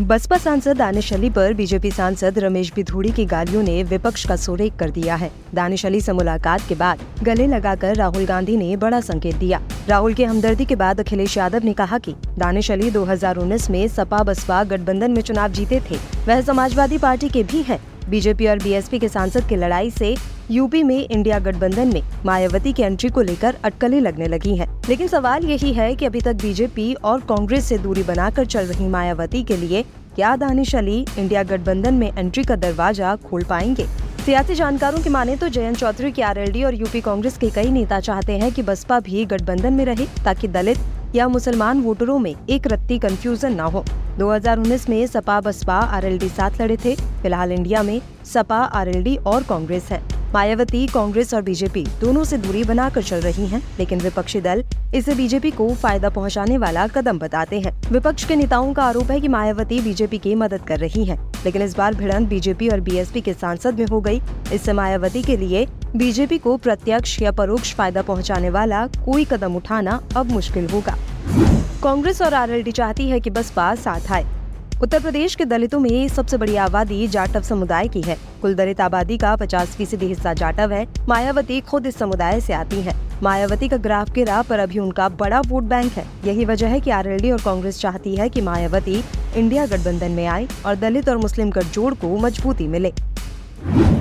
बसपा सांसद दानिश अली पर बीजेपी सांसद रमेश बिधूड़ी की गालियों ने विपक्ष का सुरेख कर दिया है। दानिश अली से मुलाकात के बाद गले लगाकर राहुल गांधी ने बड़ा संकेत दिया। राहुल के हमदर्दी के बाद अखिलेश यादव ने कहा कि दानिश अली 2019 में सपा बसपा गठबंधन में चुनाव जीते थे। वह समाजवादी पार्टी के भी हैं। बीजेपी और बीएसपी के सांसद की लड़ाई से यूपी में इंडिया गठबंधन में मायावती की एंट्री को लेकर अटकलें लगने लगी हैं। लेकिन सवाल यही है कि अभी तक बीजेपी और कांग्रेस से दूरी बनाकर चल रही मायावती के लिए क्या दानिश अली इंडिया गठबंधन में एंट्री का दरवाज़ा खोल पाएँगे सियासी जानकारों की माने तो जयंत चौधरी की आरएलडी और यूपी कांग्रेस के कई नेता चाहते हैं कि बसपा भी गठबंधन में रहे ताकि दलित या मुसलमान वोटरों में एक रत्ती कंफ्यूजन न हो 2019 में सपा बसपा आरएलडी साथ लड़े थे। फ़िलहाल इंडिया में सपा आरएलडी और कांग्रेस है। मायावती कांग्रेस और बीजेपी दोनों से दूरी बनाकर चल रही हैं, लेकिन विपक्षी दल इसे बीजेपी को फ़ायदा पहुँचाने वाला कदम बताते हैं। विपक्ष के नेताओं का आरोप है कि मायावती बीजेपी की मदद कर रही हैं, लेकिन इस बार भिड़ंत बीजेपी और बीएसपी के सांसद में हो गई। इससे मायावती के लिए बीजेपी को प्रत्यक्ष या परोक्ष फ़ायदा पहुँचाने वाला कोई कदम उठाना अब मुश्किल होगा। कांग्रेस और आरएलडी चाहती है कि बसपा साथ आए। उत्तर प्रदेश के दलितों में सबसे बड़ी आबादी जाटव समुदाय की है। कुल दलित आबादी का 50 फ़ीसदी हिस्सा जाटव है। मायावती खुद इस समुदाय से आती है। मायावती का ग्राफ गिरा, पर अभी उनका बड़ा वोट बैंक है। यही वजह है कि आरएलडी और कांग्रेस चाहती है कि मायावती इंडिया गठबंधन में आए और दलित और मुस्लिम गठजोड़ को मजबूती मिले।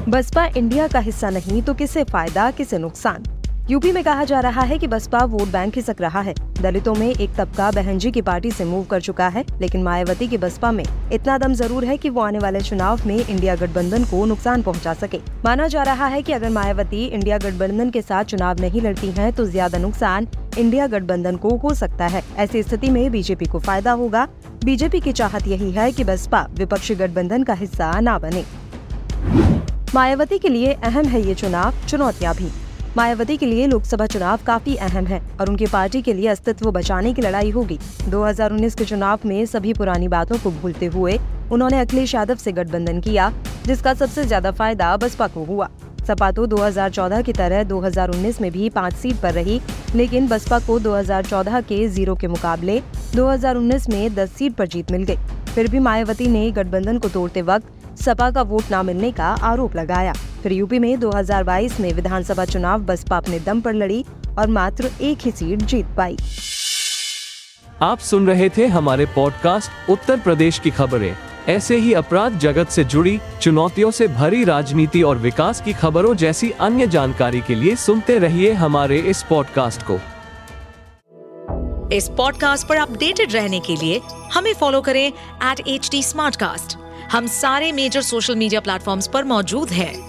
बसपा इंडिया का हिस्सा नहीं तो किसे फ़ायदा, किसे नुकसान? यूपी में कहा जा रहा है कि बसपा वोट बैंक खिसक रहा है। दलितों में एक तबका बहन जी की पार्टी से मूव कर चुका है, लेकिन मायावती की बसपा में इतना दम ज़रूर है कि वो आने वाले चुनाव में इंडिया गठबंधन को नुकसान पहुँचा सके। माना जा रहा है कि अगर मायावती इंडिया गठबंधन के साथ चुनाव नहीं लड़ती हैं तो ज़्यादा नुकसान इंडिया गठबंधन को हो सकता है। ऐसी स्थिति में बीजेपी को फ़ायदा होगा। बीजेपी की चाहत यही है कि बसपा विपक्षी गठबंधन का हिस्सा न बने। मायावती के लिए अहम है ये चुनाव, चुनौतियाँ भी। मायावती के लिए लोकसभा चुनाव काफ़ी अहम है और उनकी पार्टी के लिए अस्तित्व बचाने की लड़ाई होगी। 2019 के चुनाव में सभी पुरानी बातों को भूलते हुए उन्होंने अखिलेश यादव से गठबंधन किया, जिसका सबसे ज़्यादा फ़ायदा बसपा को हुआ। सपा तो 2014 की तरह 2019 में भी पाँच सीट पर रही, लेकिन बसपा को 2014 के ज़ीरो के मुकाबले 2019 में 10 सीट पर जीत मिल गई। फिर भी मायावती ने गठबंधन को तोड़ते वक्त सपा का वोट न मिलने का आरोप लगाया। फिर यूपी में 2022 में विधानसभा चुनाव बसपा अपने दम पर लड़ी और मात्र एक ही सीट जीत पाई। आप सुन रहे थे हमारे पॉडकास्ट उत्तर प्रदेश की खबरें। ऐसे ही अपराध जगत से जुड़ी चुनौतियों से भरी राजनीति और विकास की खबरों जैसी अन्य जानकारी के लिए सुनते रहिए हमारे इस पॉडकास्ट को। इस पॉडकास्ट पर अपडेटेड रहने के लिए हमें फॉलो करें एट एच हम सारे मेजर सोशल मीडिया प्लेटफॉर्म पर मौजूद हैं।